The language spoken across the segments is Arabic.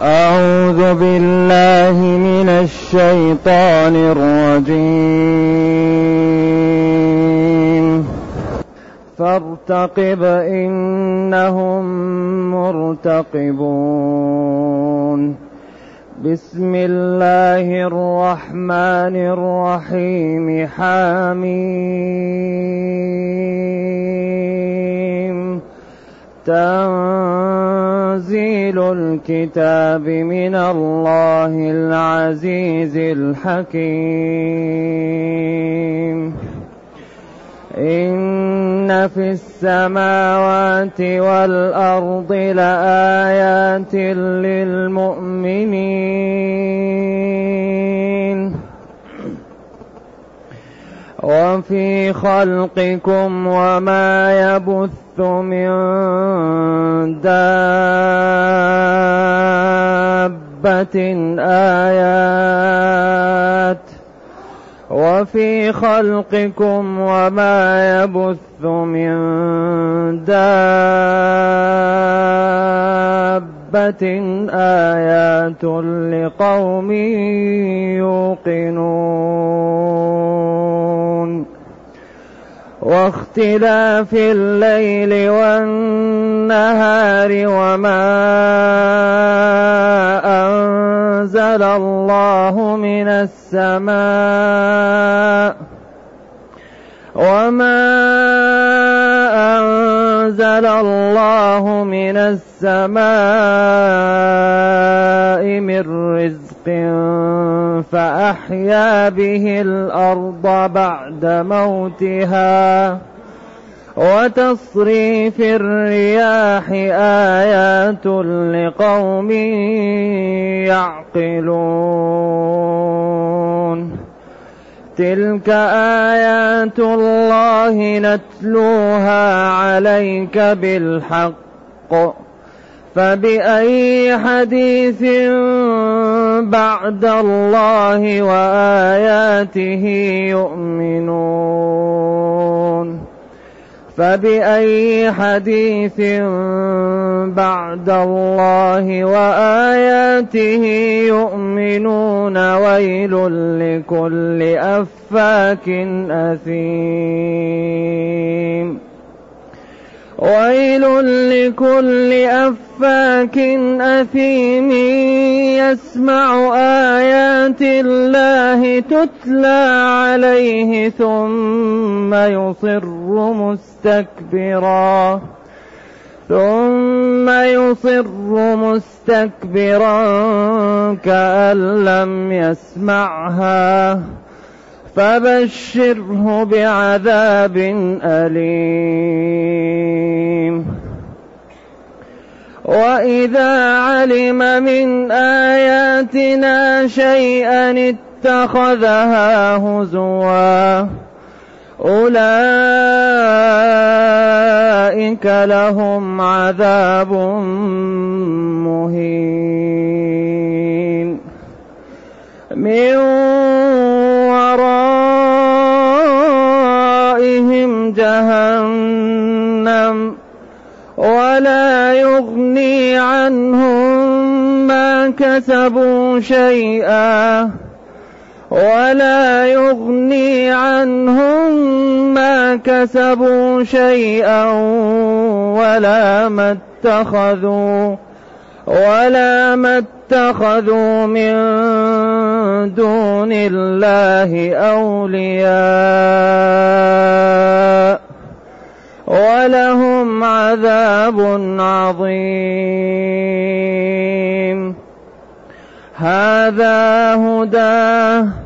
أعوذ بالله من الشيطان الرجيم. فارتقب إنهم مرتقبون. بسم الله الرحمن الرحيم حميم. تنزيل الكتاب من الله العزيز الحكيم. إن في السماوات والأرض لآيات للمؤمنين. وفي خلقكم وما يبث من دابة آيات وفي خلقكم وما يبث من دابة آيات لقوم يوقنون. واختلاف الليل والنهار وما أنزل الله من السماء وما أنزل الله من السماء من رزق فأحيا به الأرض بعد موتها وتصريف الرياح آيات لقوم يعقلون تلك آيات الله نتلوها عليك بالحق. فبأي حديث بعد الله وآياته يؤمنون؟ فبأي حديث بعد الله وآياته يؤمنون ويل لكل أفاك أثيم. ويل لكل أفاك أثيم. يسمع آيات الله تتلى عليه ثم يصر مستكبرا. ثم يصر مستكبرا كأن لم يسمعها فبشره بعذاب أليم. وإذا علم من آياتنا شيئا اتخذها هزوا أولئك لهم عذاب مهين. من ورائهم جهنم ولا يغني عنهم ما كسبوا شيئا. ولا يغني عنهم ما كسبوا شيئا ولا ما اتخذوا ولا ما اتخذوا من دون الله أولياء ولهم عذاب عظيم. هذا هدى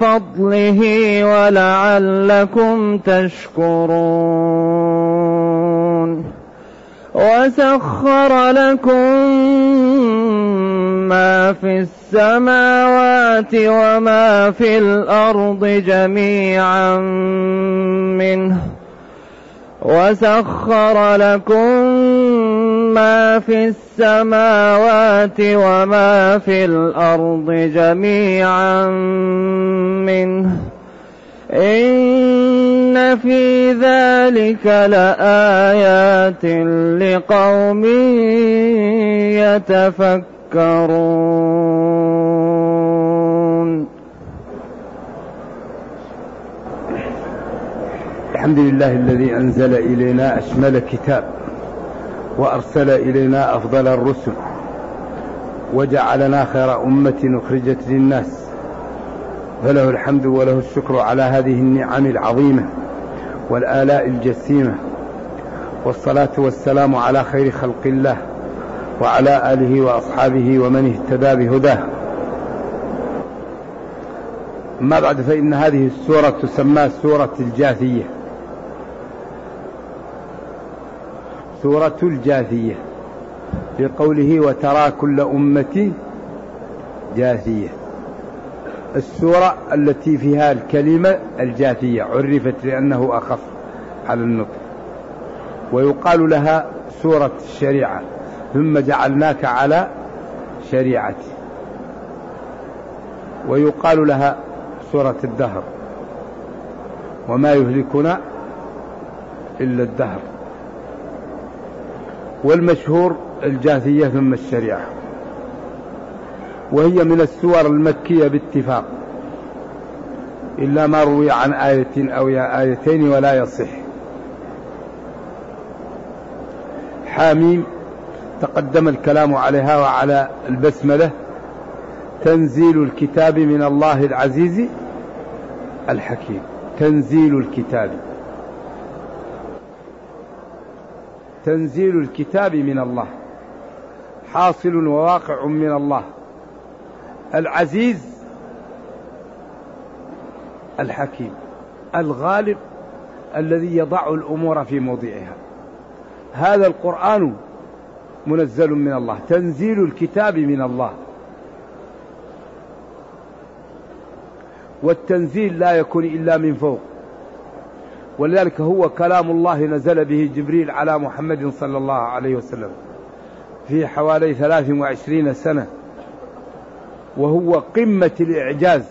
فضله ولعلكم تشكرون. وسخر لكم ما في السماوات وما في الأرض جميعا منه. وسخر لكم ما في السماوات وما في الأرض جميعا منه. إن في ذلك لآيات لقوم يتفكرون. الحمد لله الذي أنزل إلينا أشمل كتاب. وأرسل إلينا أفضل الرسل وجعلنا خير أمة أخرجت للناس فله الحمد وله الشكر على هذه النعم العظيمة والآلاء الجسيمة والصلاة والسلام على خير خلق الله وعلى آله وأصحابه ومن اهتدى بهداه. أما بعد فإن هذه السورة تسمى سورة الجاثية. سورة الجاثية في قوله وترى كل أمة جاثية. السورة التي فيها الكلمة الجاثية عرفت لأنه أخف على النطق. ويقال لها سورة الشريعة ثم جعلناك على شريعتي. ويقال لها سورة الدهر. وما يهلكنا إلا الدهر. والمشهور الجاثية ثم الشريعة وهي من السور المكية باتفاق إلا ما روي عن آية أو آيتين ولا يصح. حاميم تقدم الكلام عليها وعلى البسملة تنزيل الكتاب من الله العزيز الحكيم تنزيل الكتاب. تنزيل الكتاب من الله حاصل وواقع من الله. العزيز الحكيم الغالب الذي يضع الأمور في موضعها. هذا القرآن منزل من الله تنزيل الكتاب من الله. والتنزيل لا يكون إلا من فوق. ولذلك هو كلام الله نزل به جبريل على محمد صلى الله عليه وسلم في حوالي ثلاث وعشرين سنة وهو قمة الإعجاز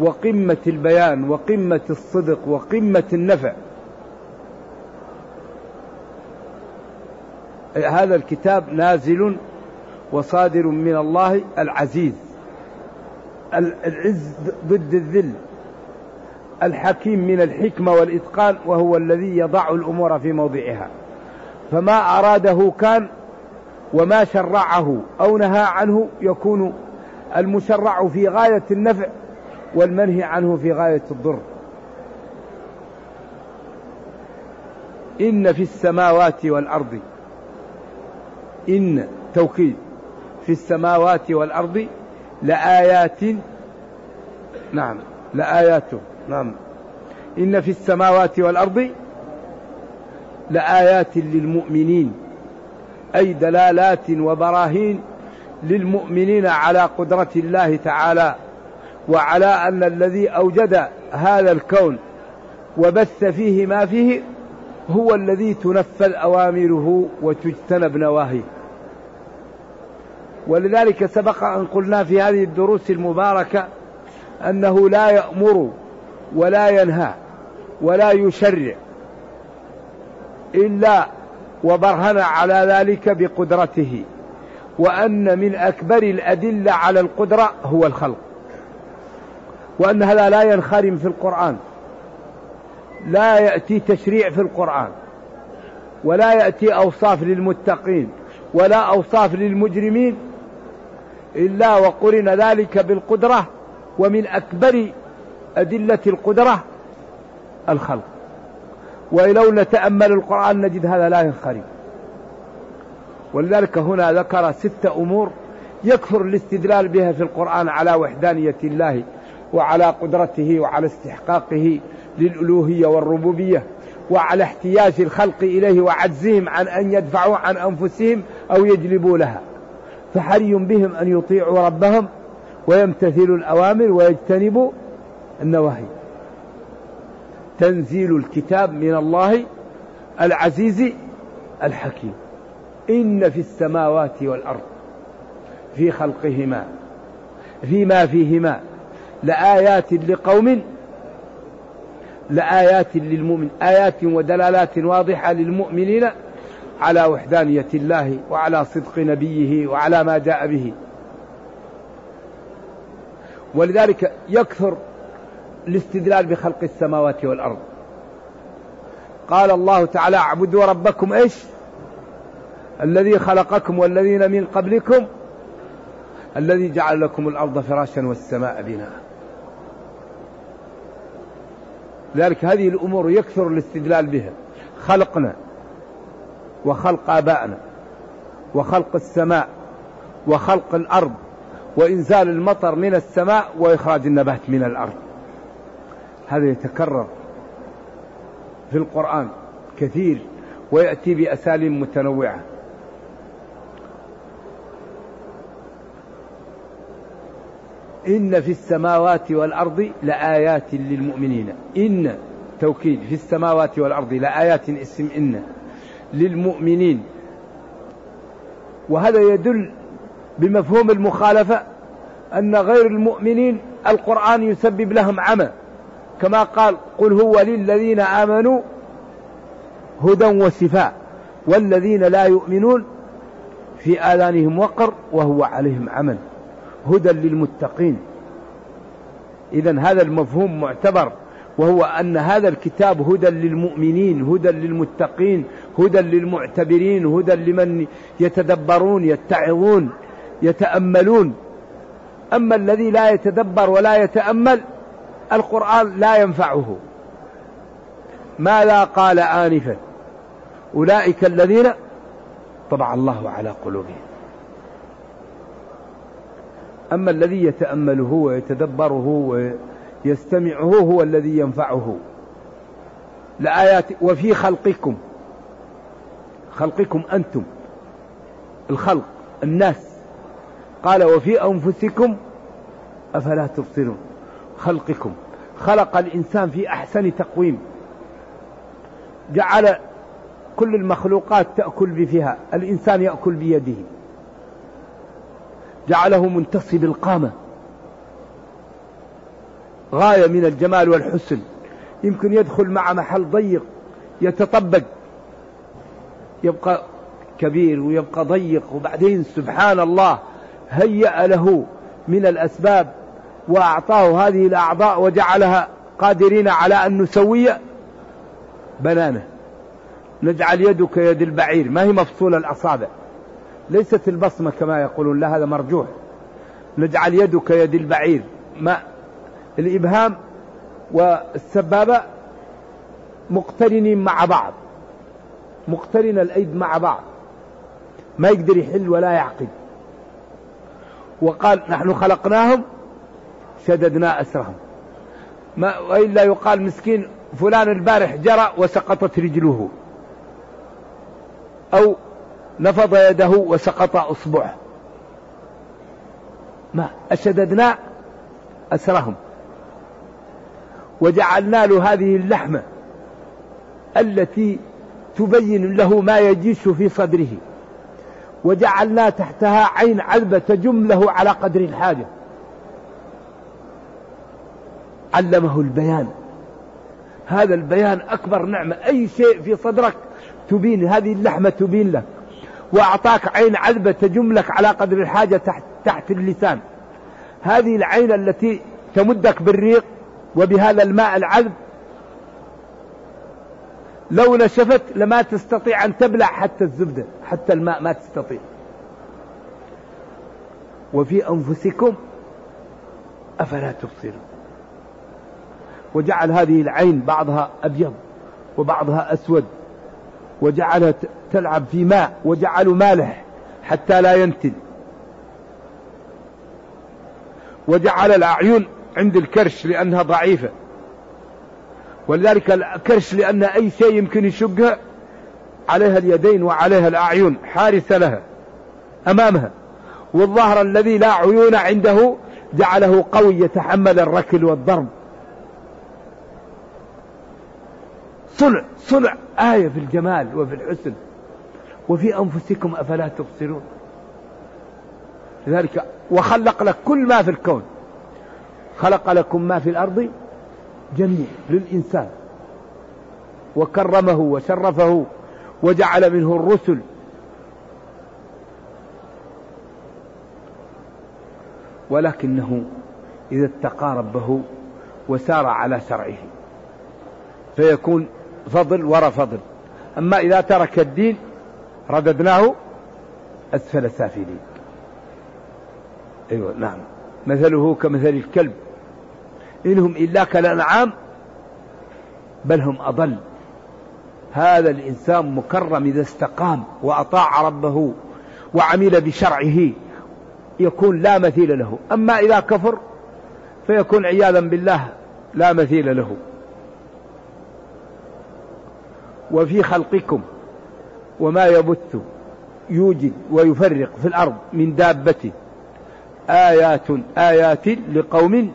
وقمة البيان وقمة الصدق وقمة النفع. هذا الكتاب نازل وصادر من الله العزيز العز ضد الذل. الحكيم من الحكمة والإتقان وهو الذي يضع الأمور في موضعها. فما أراده كان وما شرعه أو نهى عنه يكون المشرع في غاية النفع والمنهي عنه في غاية الضر. إن في السماوات والأرض إن توكيد في السماوات والأرض لآيات نعم لآيات نعم. إن في السماوات والأرض لآيات للمؤمنين أي دلالات وبراهين للمؤمنين على قدرة الله تعالى وعلى أن الذي أوجد هذا الكون وبث فيه ما فيه هو الذي تنفذ أوامره وتجتنب نواهيه. ولذلك سبق أن قلنا في هذه الدروس المباركة أنه لا يأمر ولا ينهى ولا يشرع إلا وبرهن على ذلك بقدرته وأن من أكبر الأدلة على القدرة هو الخلق وأن هذا لا ينخرم في القرآن لا يأتي تشريع في القرآن ولا يأتي أوصاف للمتقين ولا أوصاف للمجرمين إلا وقرن ذلك بالقدرة ومن أكبر أدلة القدرة الخلق. ولو نتأمل القرآن نجد هذا لا ينخرم ولذلك هنا ذكر ست أمور يكثر الاستدلال بها في القرآن على وحدانية الله وعلى قدرته وعلى استحقاقه للألوهية والربوبية وعلى احتياج الخلق إليه وعجزهم عن أن يدفعوا عن أنفسهم أو يجلبوا لها. فحري بهم أن يطيعوا ربهم ويمتثلوا الأوامر ويجتنبوا النواهي. تنزيل الكتاب من الله العزيز الحكيم. إن في السماوات والأرض في خلقهما فيما فيهما لآيات لقوم لآيات للمؤمن آيات ودلالات واضحة للمؤمنين على وحدانية الله وعلى صدق نبيه وعلى ما جاء به. ولذلك يكثر الاستدلال بخلق السماوات والأرض. قال الله تعالى اعبدوا ربكم إيش؟ الذي خلقكم والذين من قبلكم الذي جعل لكم الأرض فراشا والسماء بناء. لذلك هذه الأمور يكثر الاستدلال بها. خلقنا وخلق آبائنا وخلق السماء وخلق الأرض وإنزال المطر من السماء وإخراج النبات من الأرض. هذا يتكرر في القرآن كثير ويأتي بأساليب متنوعة. إن في السماوات والأرض لآيات للمؤمنين. إن توكيد في السماوات والأرض لآيات اسم إن للمؤمنين. وهذا يدل بمفهوم المخالفة أن غير المؤمنين القرآن يسبب لهم عمى. كما قال قل هو للذين آمنوا هدى وشفاء والذين لا يؤمنون في آذانهم وقر وهو عليهم عمل هدى للمتقين. إذا هذا المفهوم معتبر وهو أن هذا الكتاب هدى للمؤمنين هدى للمتقين هدى للمعتبرين هدى لمن يتدبرون يتعظون يتأملون. أما الذي لا يتدبر ولا يتأمل القرآن لا ينفعه. ماذا قال آنفا؟ أولئك الذين طبع الله على قلوبهم. أما الذي يتأمله ويتدبره ويستمعه هو الذي ينفعه. لآيات وفي خلقكم خلقكم أنتم الخلق الناس. قال وفي أنفسكم أفلا تبصرون. خلقكم. خلق الإنسان في أحسن تقويم. جعل كل المخلوقات تأكل بفيها الإنسان يأكل بيده. جعله منتصب القامة غاية من الجمال والحسن. يمكن يدخل مع محل ضيق يتطبق. يبقى كبير ويبقى ضيق وبعدين سبحان الله هيأ له من الأسباب. وأعطاه هذه الأعضاء وجعلها قادرين على أن نسوي بنانه. نجعل يدك يد البعير. ما هي مفصولة الأصابع. ليست البصمة كما يقولون لا هذا مرجوح. نجعل يدك يد البعير. ما الإبهام والسبابة مقترنين مع بعض. مقترن الأيد مع بعض. ما يقدر يحل ولا يعقد. وقال نحن خلقناهم شددنا أسرهم. ما وإلا يقال مسكين فلان البارح جرى وسقطت رجله. أو نفض يده وسقط أصبعه. ما أشددنا أسرهم. وجعلنا له هذه اللحمة التي تبين له ما يجيش في صدره. وجعلنا تحتها عين عذبة تجم له على قدر الحاجة. علمه البيان. هذا البيان أكبر نعمة. أي شيء في صدرك تبين هذه اللحمة تبين لك. وأعطاك عين عذبة تجم لك على قدر الحاجة تحت, تحت اللسان. هذه العين التي تمدك بالريق وبهذا الماء العذب لو نشفت لما تستطيع أن تبلع حتى الزبدة حتى الماء ما تستطيع. وفي أنفسكم أفلا تبصرون. وجعل هذه العين بعضها أبيض وبعضها أسود وجعلها تلعب في ماء وجعلوا مالح حتى لا ينتن وجعل الأعين عند الكرش لأنها ضعيفة ولذلك الكرش لأن أي شيء يمكن يشقها عليها اليدين وعليها الأعين حارسة لها أمامها. والظهر الذي لا عيون عنده جعله قوي يتحمل الركل والضرب. صنع صنع آية في الجمال وفي الحسن. وفي أنفسكم أفلا تبصرون. لذلك وخلق لك كل ما في الكون. خلق لكم ما في الأرض جميع للإنسان. وكرمه وشرفه وجعل منه الرسل. ولكنه إذا اتقى ربه وسار على شرعه فيكون فضل وراء فضل. أما إذا ترك الدين رددناه أسفل سافلين أيوة نعم. مثله كمثل الكلب. إنهم إلا كالأنعام بل هم أضل. هذا الإنسان مكرم إذا استقام وأطاع ربه وعمل بشرعه يكون لا مثيل له. أما إذا كفر فيكون عياذا بالله لا مثيل له. وفي خلقكم وما يبث يوجد ويفرق في الأرض من دابة. آيات آيات لقوم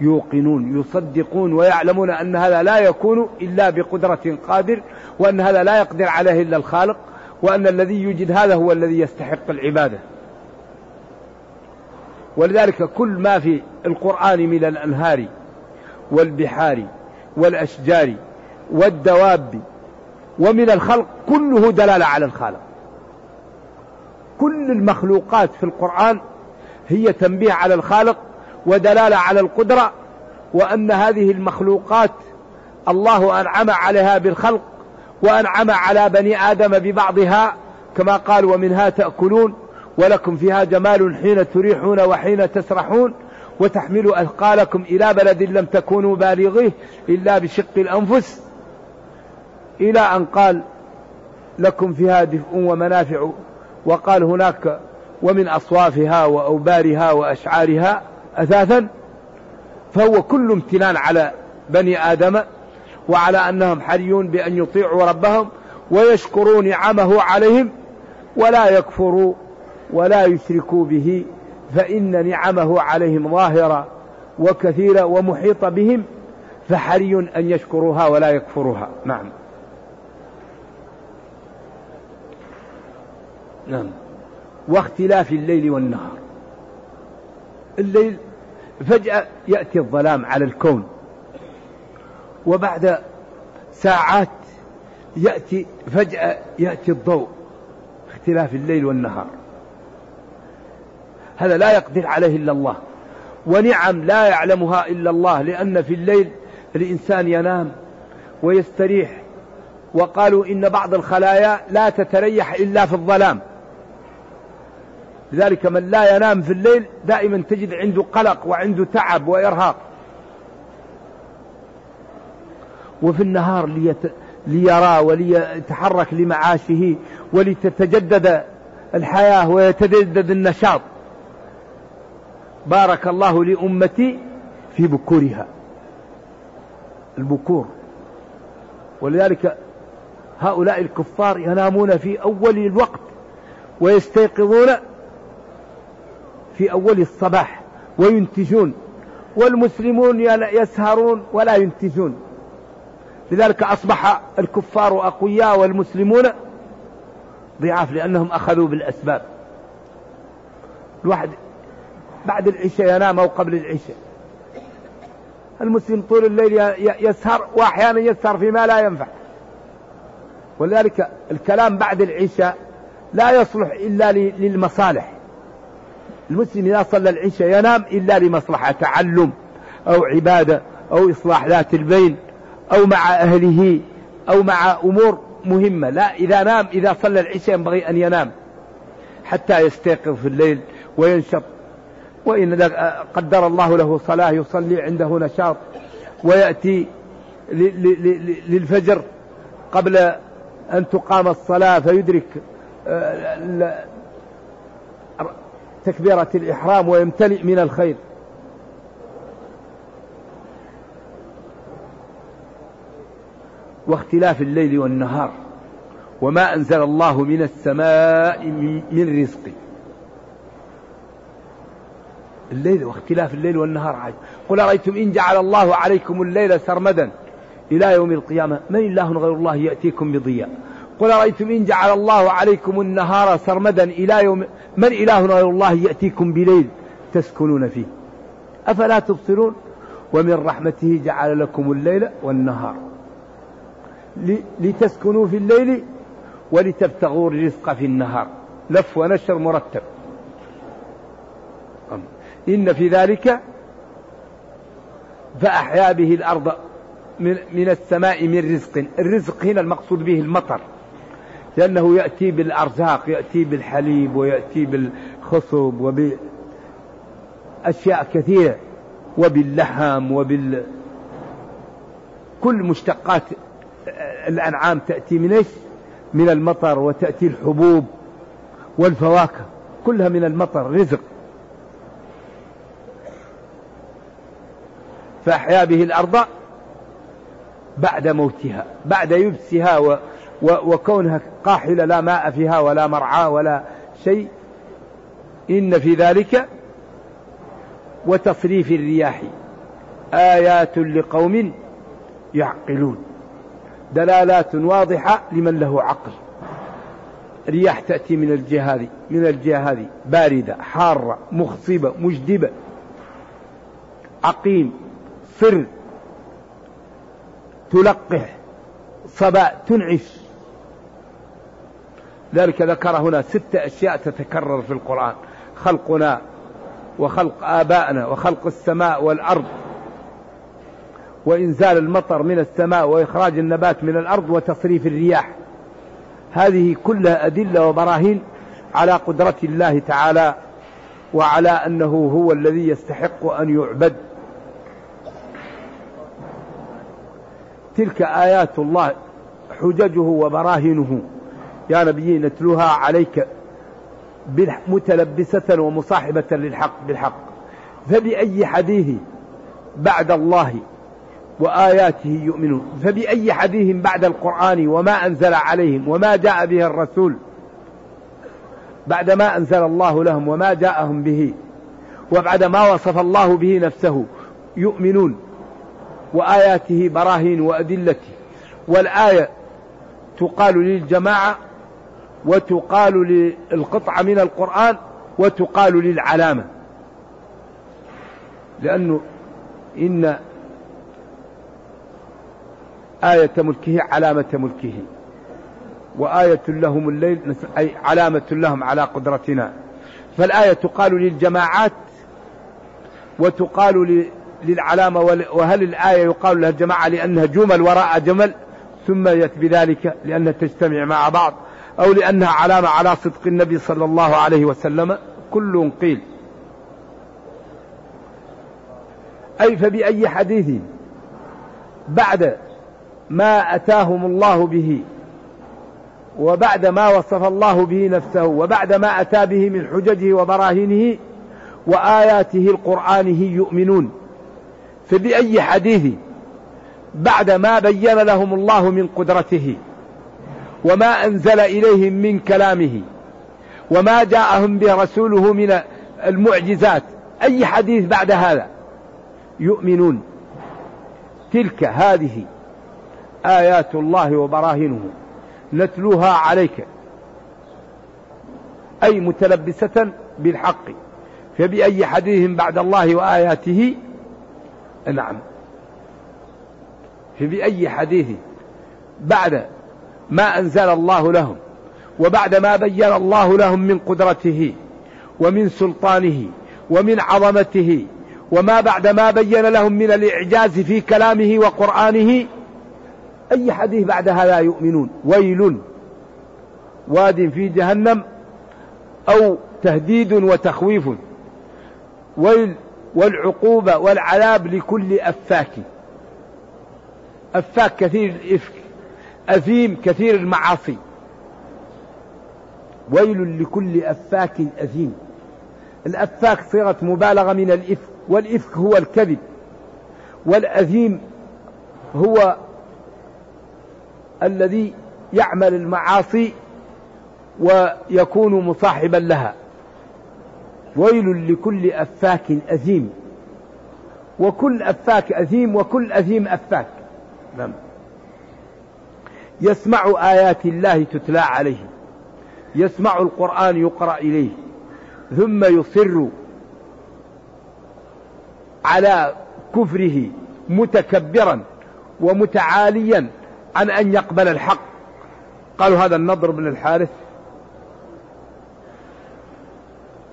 يوقنون يصدقون ويعلمون أن هذا لا يكون إلا بقدرة قادر وأن هذا لا يقدر عليه إلا الخالق وأن الذي يوجد هذا هو الذي يستحق العبادة. ولذلك كل ما في القرآن من الأنهار والبحار والأشجار والدواب ومن الخلق كله دلالة على الخالق. كل المخلوقات في القرآن هي تنبيه على الخالق ودلالة على القدرة وأن هذه المخلوقات الله أنعم عليها بالخلق وأنعم على بني آدم ببعضها كما قال ومنها تأكلون ولكم فيها جمال حين تريحون وحين تسرحون وتحمل أثقالكم إلى بلد لم تكونوا بالغيه إلا بشق الأنفس إلى أن قال لكم فيها دفء ومنافع وقال هناك ومن أصوافها وأوبارها وأشعارها أثاثا فهو كل امتنان على بني آدم وعلى أنهم حريون بأن يطيعوا ربهم ويشكروا نعمه عليهم ولا يكفروا ولا يشركوا به فإن نعمه عليهم ظاهرة وكثيرة ومحيطة بهم فحري أن يشكروها ولا يكفروها. نعم. نعم. واختلاف الليل والنهار. الليل فجأة يأتي الظلام على الكون. وبعد ساعات يأتي فجأة يأتي الضوء. اختلاف الليل والنهار. هذا لا يقدر عليه إلا الله. ونعم لا يعلمها إلا الله لأن في الليل الإنسان ينام ويستريح. وقالوا إن بعض الخلايا لا تتريح إلا في الظلام. لذلك من لا ينام في الليل دائما تجد عنده قلق وعنده تعب وإرهاق. وفي النهار ليت... ليرى وليتحرك لمعاشه ولتتجدد الحياة ويتجدد النشاط. بارك الله لأمتي في بكورها. البكور. ولذلك هؤلاء الكفار ينامون في أول الوقت ويستيقظون في أول الصباح وينتجون. والمسلمون يسهرون ولا ينتجون. لذلك أصبح الكفار أقوياء والمسلمون ضعاف لأنهم أخذوا بالأسباب. الواحد بعد العشاء ينام أو قبل العشاء. المسلم طول الليل يسهر وأحيانا يسهر فيما لا ينفع. ولذلك الكلام بعد العشاء لا يصلح إلا للمصالح. المسلم إذا صلى العشاء ينام إلا لمصلحة تعلم أو عبادة أو إصلاح ذات البين أو مع أهله أو مع أمور مهمة. لا إذا نام إذا صلى العشاء ينبغي أن ينام حتى يستيقظ في الليل وينشط. وإن قدر الله له صلاة يصلي عنده نشاط ويأتي للفجر قبل أن تقام الصلاة فيدرك آه، تكبيرة الإحرام ويمتلئ من الخير. واختلاف الليل والنهار. وما أنزل الله من السماء من رزق. الليل واختلاف الليل والنهار عجب قل أرأيتم إن جعل الله عليكم الليل سرمدا إلى يوم القيامة؟ من إله غير الله يأتيكم بضياء. قل أرأيتم إن جعل الله عليكم النهار سرمدا إلى يوم من إله غير الله يأتيكم بليل تسكنون فيه أفلا تبصرون ومن رحمته جعل لكم الليل والنهار لتسكنوا في الليل ولتبتغوا الرزق في النهار لف ونشر مرتب إن في ذلك فأحيا به الأرض من, من السماء من رزق. الرزق هنا المقصود به المطر. لأنه يأتي بالأرزاق يأتي بالحليب ويأتي بالخصب وبأشياء كثيرة وباللحم وبال كل مشتقات الأنعام تأتي من إيش؟ من المطر وتأتي الحبوب والفواكه كلها من المطر رزق. فأحيا به الأرض بعد موتها بعد يبسها و وكونها قاحلة لا ماء فيها ولا مرعى ولا شيء إن في ذلك وتصريف الرياح. آيات لقوم يعقلون. دلالات واضحة لمن له عقل. رياح تأتي من الجهة هذه من الجهة هذه. باردة حارة مخصبة مجدبة. عقيم صر تلقح صباء تنعش. ذلك ذكر هنا ست أشياء تتكرر في القرآن. خلقنا وخلق آبائنا وخلق السماء والأرض. وإنزال المطر من السماء وإخراج النبات من الأرض وتصريف الرياح. هذه كلها أدلة وبراهين على قدرة الله تعالى وعلى أنه هو الذي يستحق أن يعبد. تلك آيات الله حججه وبراهنه يا نبي نتلوها عليك متلبسة ومصاحبة للحق بالحق. فبأي حديث بعد الله وآياته يؤمنون؟ فبأي حديث بعد القرآن وما أنزل عليهم وما جاء به الرسول بعد ما أنزل الله لهم وما جاءهم به وبعد ما وصف الله به نفسه يؤمنون؟ وآياته براهين وأدلته والآية تقال للجماعة وتقال للقطعة من القرآن وتقال للعلامة. لأنه إن آية ملكه علامة ملكه وآية لهم الليل أي علامة لهم على قدرتنا. فالآية تقال للجماعات وتقال للعلامة وهل الآية يقال لها الجماعة لأنها جمل وراء جمل؟ سميت بذلك لأنها تجتمع مع بعض. أو لأنها علامة على صدق النبي صلى الله عليه وسلم. كل قيل. أي فبأي حديث بعد ما أتاهم الله به وبعد ما وصف الله به نفسه وبعد ما أتى به من حججه وبراهينه وآياته القرآنه يؤمنون. فبأي حديث بعد ما بين لهم الله من قدرته. وما أنزل إليهم من كلامه وما جاءهم به رسوله من المعجزات. أي حديث بعد هذا؟ يؤمنون. تلك هذه آيات الله وبراهينه نتلوها عليك. أي متلبسة بالحق. فبأي حديث بعد الله وآياته؟ نعم. فبأي حديث بعد ما أنزل الله لهم وبعد ما بين الله لهم من قدرته ومن سلطانه ومن عظمته وما بعد ما بين لهم من الإعجاز في كلامه وقرآنه أي حديث بعد هذا يؤمنون؟ ويل واد في جهنم أو تهديد وتخويف. ويل والعقوبة والعذاب لكل أفاك. أفاك كثير الإفك. أثيم كثير المعاصي. ويل لكل أفاك أثيم الأفاك صيغة مبالغة من الإفك والإفك هو الكذب. والأثيم هو الذي يعمل المعاصي ويكون مصاحبا لها. ويل لكل أفاك أثيم وكل أفاك أثيم وكل أثيم أفاك. نعم. يسمع آيات الله تتلى عليه. يسمع القرآن يقرأ إليه. ثم يصر على كفره متكبرا ومتعاليا عن أن يقبل الحق. قالوا هذا النضر بن الحارث.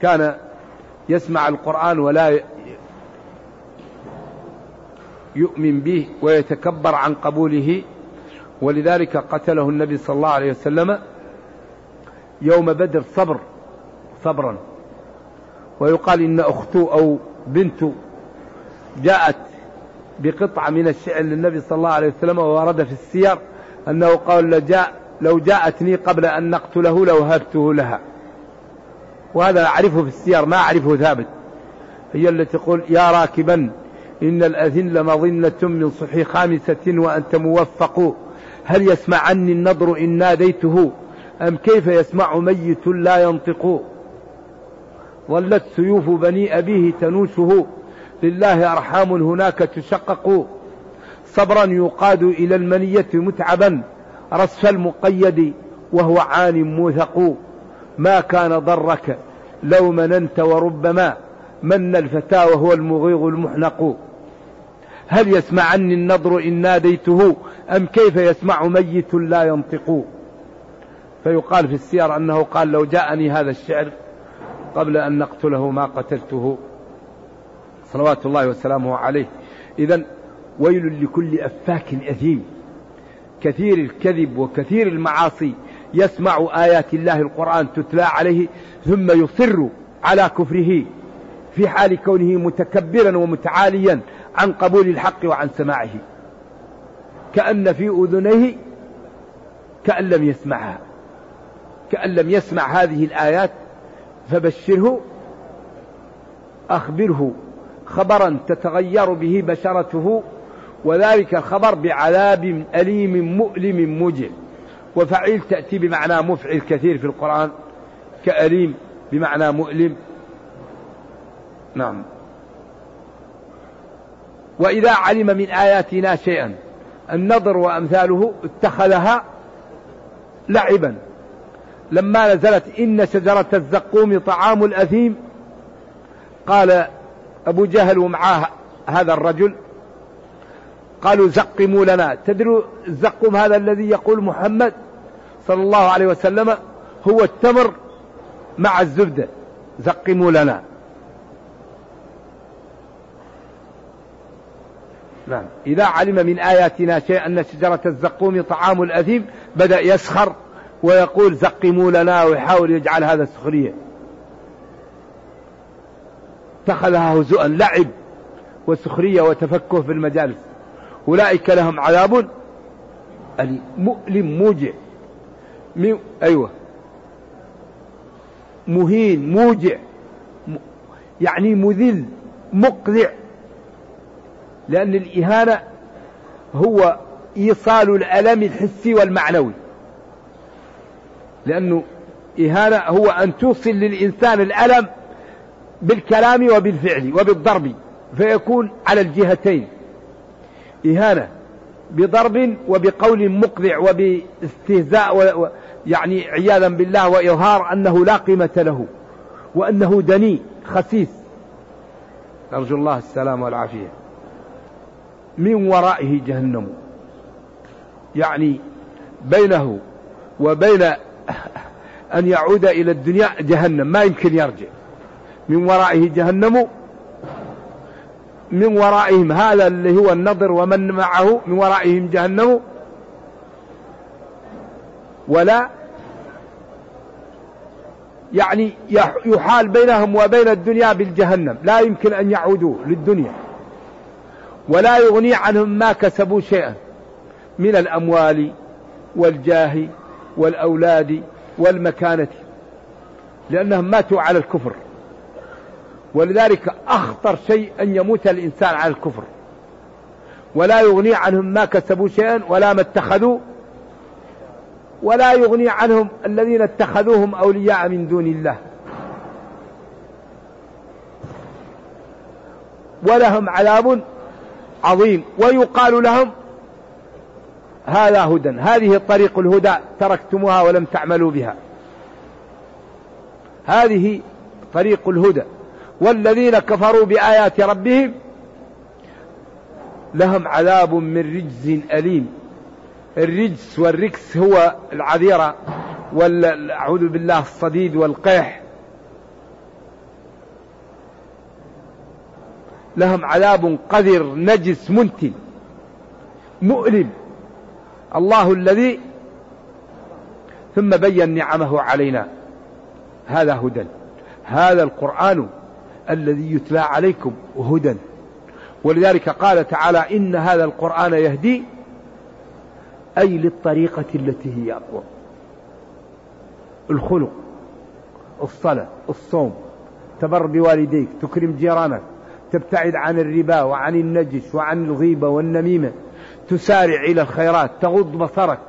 كان يسمع القرآن ولا يؤمن به ويتكبر عن قبوله. ولذلك قتله النبي صلى الله عليه وسلم يوم بدر صبر صبرا. ويقال إن أخته أو بنته جاءت بقطعة من الشعر للنبي صلى الله عليه وسلم وورد في السير أنه قال لجاء لو جاءتني قبل أن نقتله لوهبته لها. وهذا أعرفه في السير ما أعرفه ثابت. هي التي تقول يا راكبا إن الأذل مظنة من صحي خامسة وأنت موفق. هل يسمع عني النضر إن ناديته؟ أم كيف يسمع ميت لا ينطق؟ ظلت سيوف بني أبيه تنوشه لله أرحام هناك تشقق. صبرا يقاد إلى المنية متعبا. رصف المقيد وهو عان موثق. ما كان ضرك لو مننت وربما. من الفتى وهو المغيظ المحنق. هل يسمعني النضر إن ناديته أم كيف يسمع ميت لا ينطق؟ فيقال في السير أنه قال لو جاءني هذا الشعر قبل أن نقتله ما قتلته. صلوات الله وسلامه عليه. إذا ويل لكل أفاك أثيم. كثير الكذب وكثير المعاصي يسمع آيات الله القرآن تتلى عليه ثم يصر على كفره في حال كونه متكبرا ومتعاليا عن قبول الحق وعن سماعه. كأن في أذنيه كأن لم يسمعها. كأن لم يسمع هذه الآيات فبشره أخبره. خبرا تتغير به بشرته وذلك الخبر بعذاب أليم مؤلم موجع وفعيل تأتي بمعنى مفعل كثير في القرآن كأليم بمعنى مؤلم. نعم. وإذا علم من آياتنا شيئا النضر وأمثاله اتخذها لعبا. لما نزلت إن شجرة الزقوم طعام الأثيم قال أبو جهل ومعاه هذا الرجل قالوا زقموا لنا. تدروا الزقوم هذا الذي يقول محمد صلى الله عليه وسلم؟ هو التمر مع الزبدة. زقموا لنا. نعم. إذا علم من آياتنا شيئا أن شجرة الزقوم طعام الأثيم بدأ يسخر ويقول زقموا لنا ويحاول يجعل هذا سخرية اتخذها هزؤا لعب وسخرية وتفكه في المجالس. أولئك لهم عذاب مؤلم موجع. أيوة. مهين موجع. يعني مذل مقذع لأن الإهانة هو إيصال الألم الحسي والمعنوي. لأنه إهانة هو أن توصل للإنسان الألم بالكلام وبالفعل وبالضرب فيكون على الجهتين. إهانة بضرب وبقول مقذع وباستهزاء يعني عياذا بالله وإظهار أنه لا قيمة له وأنه دني خسيس. نرجو الله السلام والعافية. من ورائه جهنم. يعني بينه وبين أن يعود إلى الدنيا جهنم ما يمكن يرجع. من ورائه جهنم من ورائهم هذا اللي هو النضر ومن معه من ورائهم جهنم. ولا يعني يحال بينهم وبين الدنيا بالجهنم لا يمكن أن يعودوا للدنيا. ولا يغني عنهم ما كسبوا شيئا من الأموال والجاه والأولاد والمكانة لأنهم ماتوا على الكفر. ولذلك أخطر شيء أن يموت الإنسان على الكفر. ولا يغني عنهم ما كسبوا شيئا ولا ما اتخذوا ولا يغني عنهم الذين اتخذوهم أولياء من دون الله. ولهم عذاب عظيم ويقال لهم هذا هدى هذه طريق الهدى تركتموها ولم تعملوا بها. هذه طريق الهدى والذين كفروا بآيات ربهم لهم عذاب من رجز أليم. الرجس والركس هو العذيرة والأعوذ بالله الصديد والقيح. لهم عذاب قذر نجس منتن مؤلم. الله الذي ثم بين نعمه علينا. هذا هدى. هذا القرآن الذي يتلى عليكم هدى. ولذلك قال تعالى إن هذا القرآن يهدي أي للطريقة التي هي أقوى. الخلق الصلاة الصوم تبر بوالديك تكرم جيرانك تبتعد عن الربا وعن النجش وعن الغيبة والنميمة. تسارع إلى الخيرات تغض بصرك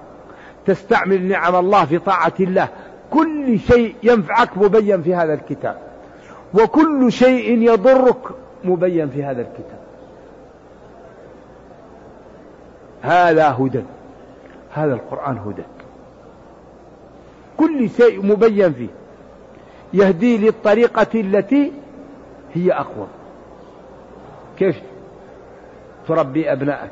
تستعمل نعم الله في طاعة الله. كل شيء ينفعك مبين في هذا الكتاب. وكل شيء يضرك مبين في هذا الكتاب. هذا هدى. هذا القرآن هدى. كل شيء مبين فيه. يهدي للطريقة التي هي أقوى. كيف تربي أبنائك؟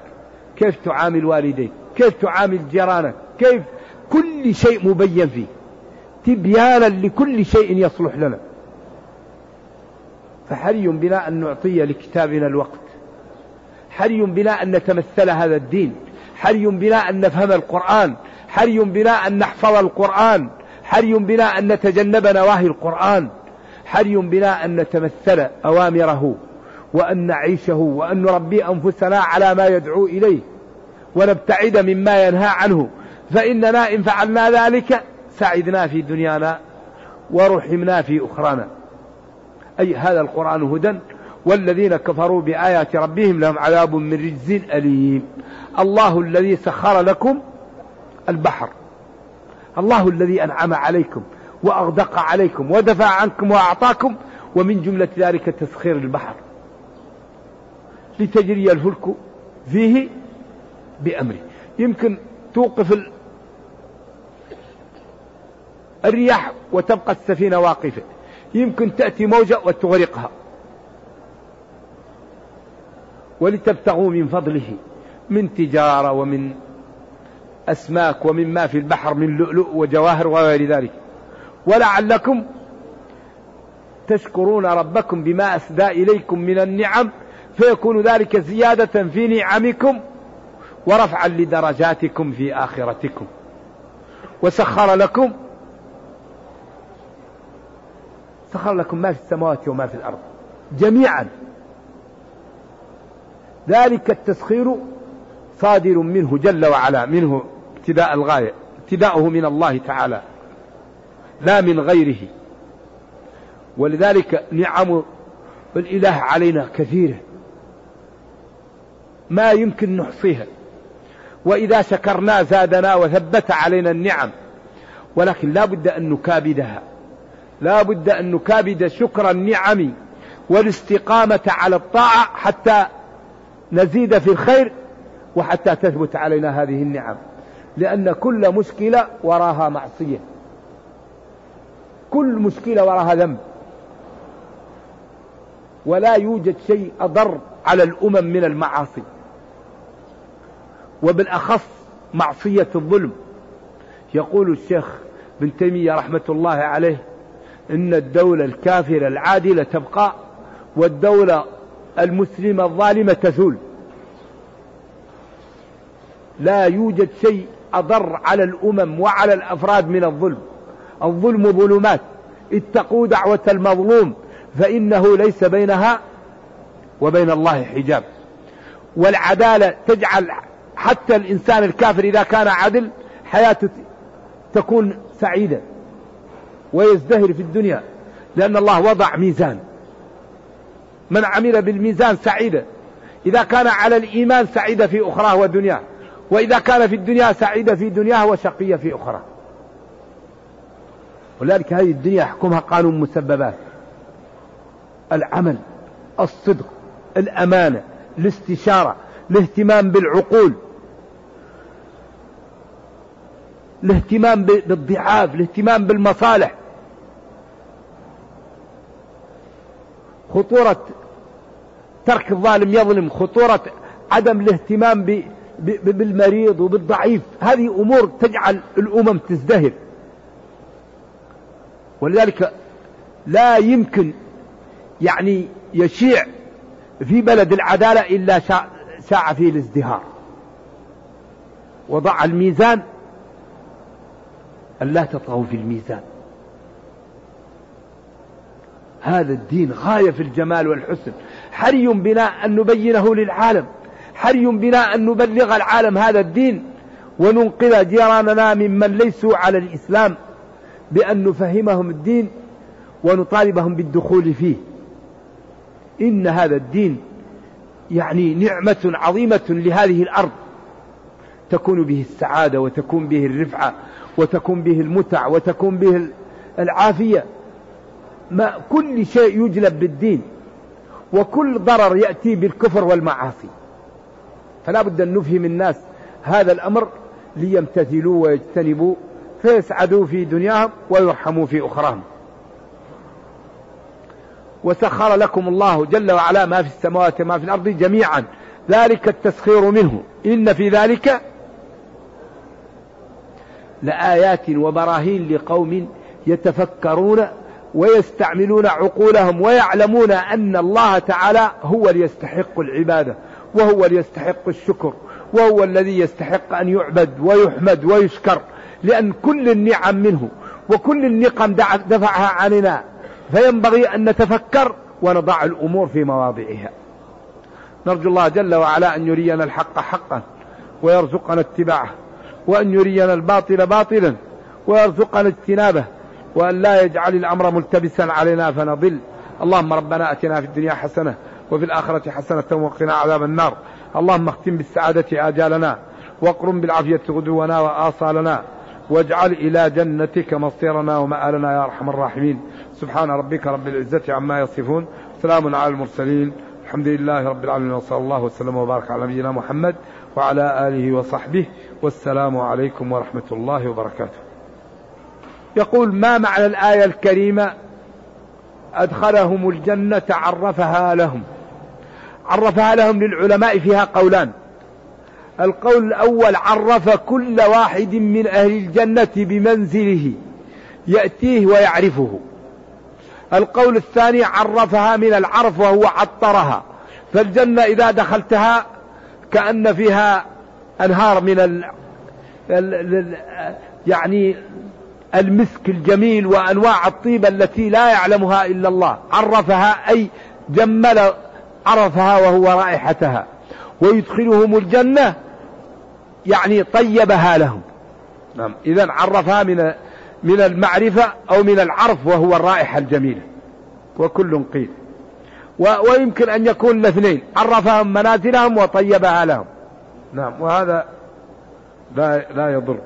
كيف تعامل والديك؟ كيف تعامل جيرانك؟ كيف كل شيء مبين فيه تبيانا لكل شيء يصلح لنا. فحري بنا أن نعطي لكتابنا الوقت. حري بنا أن نتمثل هذا الدين. حري بنا أن نفهم القرآن. حري بنا أن نحفظ القرآن. حري بنا أن نتجنب نواهي القرآن. حري بنا أن نتمثل أوامره. وأن نعيشه وأن نربي أنفسنا على ما يدعو إليه ونبتعد مما ينهى عنه. فإننا إن فعلنا ذلك سعدنا في دنيانا ورحمنا في أخرانا. أي هذا القرآن هدى والذين كفروا بآيات ربهم لهم عذاب من رجز أليم. الله الذي سخر لكم البحر. الله الذي أنعم عليكم وأغدق عليكم ودفع عنكم وأعطاكم ومن جملة ذلك تسخير البحر. لتجري الفلك فيه بأمره. يمكن توقف الرياح وتبقى السفينة واقفة. يمكن تأتي موجة وتغرقها. ولتبتغوا من فضله من تجارة ومن أسماك ومما في البحر من لؤلؤ وجواهر وغير ذلك. ولعلكم تشكرون ربكم بما أسدى إليكم من النعم فيكون ذلك زيادة في نعمكم ورفعا لدرجاتكم في آخرتكم. وسخر لكم سخر لكم ما في السماوات وما في الأرض جميعا. ذلك التسخير صادر منه جل وعلا منه ابتداء الغاية ابتداؤه من الله تعالى لا من غيره. ولذلك نعم الإله علينا كثيرة ما يمكن نحصيها. وإذا شكرنا زادنا وثبت علينا النعم. ولكن لا بد أن نكابدها. لا بد أن نكابد شكر النعم والاستقامة على الطاعة حتى نزيد في الخير وحتى تثبت علينا هذه النعم. لأن كل مشكلة وراها معصية. كل مشكلة وراها ذنب. ولا يوجد شيء أضر على الأمم من المعاصي. وبالأخص معصية الظلم. يقول الشيخ بن تيمية رحمة الله عليه إن الدولة الكافرة العادلة تبقى والدولة المسلمة الظالمة تزول لا يوجد شيء أضر على الأمم وعلى الأفراد من الظلم. الظلم ظلمات. اتقوا دعوة المظلوم فإنه ليس بينها وبين الله حجاب. والعدالة تجعل حتى الإنسان الكافر إذا كان عدل حياته تكون سعيدة ويزدهر في الدنيا لأن الله وضع ميزان. من عمل بالميزان سعيدة. إذا كان على الإيمان سعيدة في أخراه ودنياه وإذا كان في الدنيا سعيدة في دنياه وشقية في أخرى ولذلك هذه الدنيا يحكمها قانون مسببات. العمل الصدق الأمانة الاستشارة الاهتمام بالعقول. الاهتمام بالضعاف الاهتمام بالمصالح. خطورة ترك الظالم يظلم خطورة عدم الاهتمام بالمريض وبالضعيف هذه أمور تجعل الأمم تزدهر. ولذلك لا يمكن يعني يشيع في بلد العدالة إلا ساعة فيه الازدهار. وضع الميزان أن لا تطغوا في الميزان. هذا الدين غاية في الجمال والحسن. حري بنا أن نبينه للعالم. حري بنا أن نبلغ العالم هذا الدين وننقذ جيراننا ممن ليسوا على الإسلام بأن نفهمهم الدين ونطالبهم بالدخول فيه. إن هذا الدين يعني نعمة عظيمة لهذه الأرض. تكون به السعادة وتكون به الرفعة وتكون به المتع وتكون به العافية. ما كل شيء يجلب بالدين وكل ضرر يأتي بالكفر والمعاصي. فلا بد أن نفهم الناس هذا الأمر ليمتثلوا ويجتنبوا فيسعدوا في دنياهم ويرحموا في أخراهم. وسخر لكم الله جل وعلا ما في السماوات وما في الأرض جميعا. ذلك التسخير منه. إن في ذلك لآيات وبراهين لقوم يتفكرون ويستعملون عقولهم ويعلمون أن الله تعالى هو اللي يستحق العبادة وهو اللي يستحق الشكر وهو الذي يستحق أن يعبد ويحمد ويشكر لأن كل النعم منه وكل النقم دفعها عننا فينبغي أن نتفكر ونضع الأمور في مواضعها. نرجو الله جل وعلا أن يرينا الحق حقا ويرزقنا اتباعه. وأن يرينا الباطل باطلا ويرزقنا اجتنابه وأن لا يجعل الأمر ملتبسا علينا فنضل. اللهم ربنا أتنا في الدنيا حسنة وفي الآخرة حسنة وقنا عذاب النار. اللهم اختم بالسعادة آجالنا واقرم بالعافية غدونا وآصالنا واجعل إلى جنتك مصيرنا ومآلنا يا أرحم الراحمين. سبحان ربك رب العزة عما يصفون. سلام على المرسلين. الحمد لله رب العالمين. وصلى الله وسلم وبارك على نبينا محمد وعلى آله وصحبه والسلام عليكم ورحمة الله وبركاته. يقول ما معنى الآية الكريمة؟ أدخلهم الجنة عرفها لهم. عرفها لهم للعلماء فيها قولان. القول الأول عرف كل واحد من أهل الجنة بمنزله يأتيه ويعرفه. القول الثاني عرفها من العرف وهو عطرها. فالجنة إذا دخلتها كأن فيها أنهار من ال... ال... يعني المسك الجميل وأنواع الطيبة التي لا يعلمها إلا الله. عرفها أي جمل عرفها وهو رائحتها. ويدخلهم الجنة يعني طيبها لهم. نعم. إذا عرفها من من المعرفة أو من العرف وهو الرائحة الجميلة. وكل قيل. ويمكن أن يكون الاثنين. عرفهم منازلهم وطيبها لهم. نعم وهذا لا لا يضر.